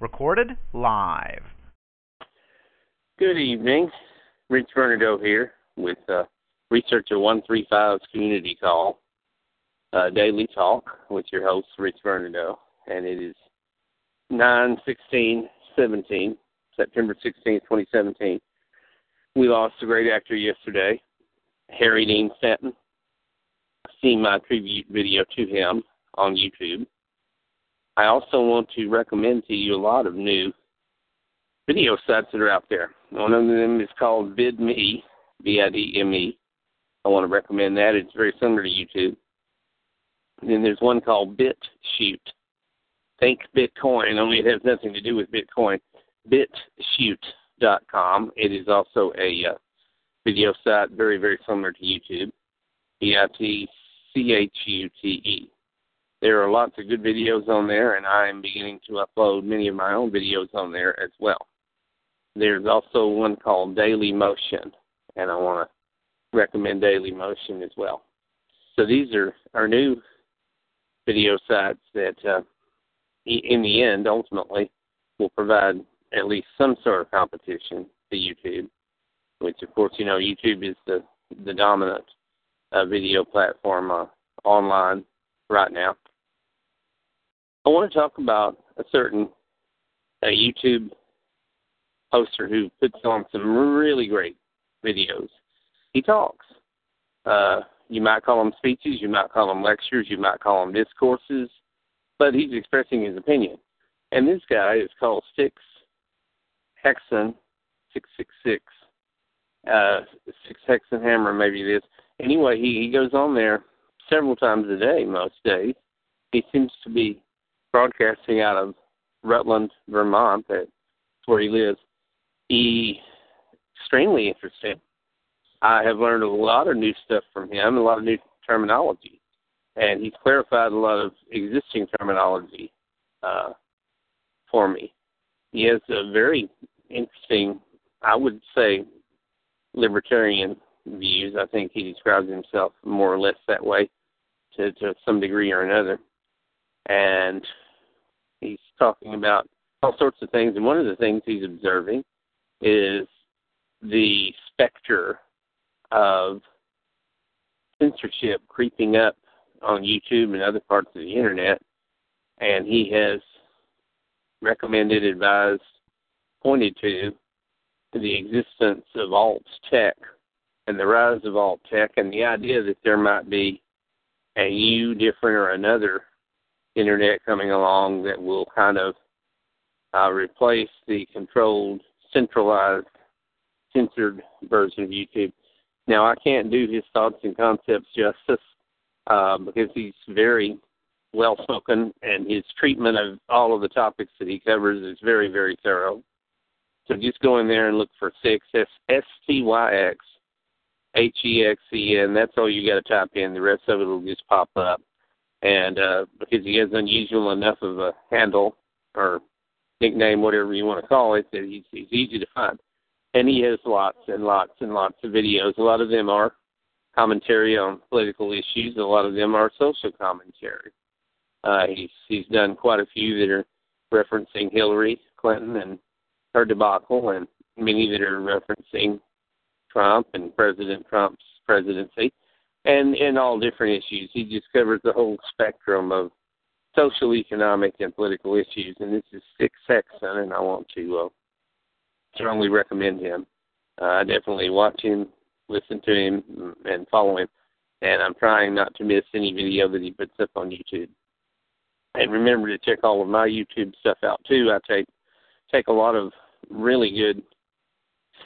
Recorded live. Good evening. Rich Bernardo here with uh, Researcher 135's Community Call, uh, Daily Talk with your host, Rich Bernardo. And it is 9 16 17, September 16, 2017. We lost a great actor yesterday, Harry Dean Stanton. I've seen my tribute video to him on YouTube. I also want to recommend to you a lot of new video sites that are out there. One of them is called VidMe, V-I-D-M-E. I want to recommend that. It's very similar to YouTube. And then there's one called BitChute. Think Bitcoin, only it has nothing to do with Bitcoin. BitChute.com. It is also a uh, video site very, very similar to YouTube. B-I-T-C-H-U-T-E. There are lots of good videos on there, and I am beginning to upload many of my own videos on there as well. There's also one called Daily Motion, and I want to recommend Daily Motion as well. So these are our new video sites that, uh, in the end, ultimately, will provide at least some sort of competition to YouTube, which, of course, you know, YouTube is the the dominant uh, video platform uh, online right now. I want to talk about a certain uh, YouTube poster who puts on some really great videos. He talks. Uh, you might call them speeches, you might call them lectures, you might call them discourses, but he's expressing his opinion. And this guy is called Six Hexen six six six. Uh six hexen hammer maybe it is. Anyway, he, he goes on there several times a day, most days. He seems to be broadcasting out of Rutland, Vermont. That's where he lives. He extremely interesting. I have learned a lot of new stuff from him, a lot of new terminology, and he's clarified a lot of existing terminology uh, for me. He has a very interesting, I would say, libertarian views. I think he describes himself more or less that way to, to some degree or another and he's talking about all sorts of things. And one of the things he's observing is the specter of censorship creeping up on YouTube and other parts of the internet. And he has recommended, advised, pointed to the existence of alt tech and the rise of alt tech and the idea that there might be a new, different, or another internet coming along that will kind of uh, replace the controlled, centralized, censored version of YouTube. Now, I can't do his thoughts and concepts justice uh, because he's very well spoken and his treatment of all of the topics that he covers is very, very thorough. So just go in there and look for six S T Y X H E X E N. That's all you got to type in. The rest of it will just pop up and uh, because he has unusual enough of a handle or nickname, whatever you want to call it, that he's, he's easy to find. And he has lots and lots and lots of videos. A lot of them are commentary on political issues. A lot of them are social commentary. Uh, he's he's done quite a few that are referencing Hillary Clinton and her debacle, and many that are referencing Trump and President Trump's presidency and and all different issues. He just covers the whole spectrum of social, economic, and political issues. And this is Six Hexen, and I want to uh, strongly recommend him. Uh, I definitely watch him, listen to him, and follow him. And I'm trying not to miss any video that he puts up on YouTube. And remember to check all of my YouTube stuff out too. I take take a lot of really good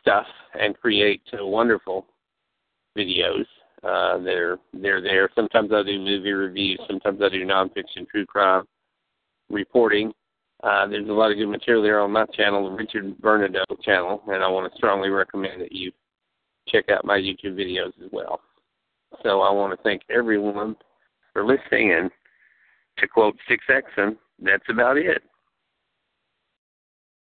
stuff and create uh, wonderful videos uh, they're they're there. Sometimes I do movie reviews. Sometimes I do nonfiction true crime reporting. Uh, there's a lot of good material there on my channel, the Richard Bernardo channel, and I want to strongly recommend that you check out my YouTube videos as well. So I want to thank everyone for listening, and to quote Six Hexen, that's about it.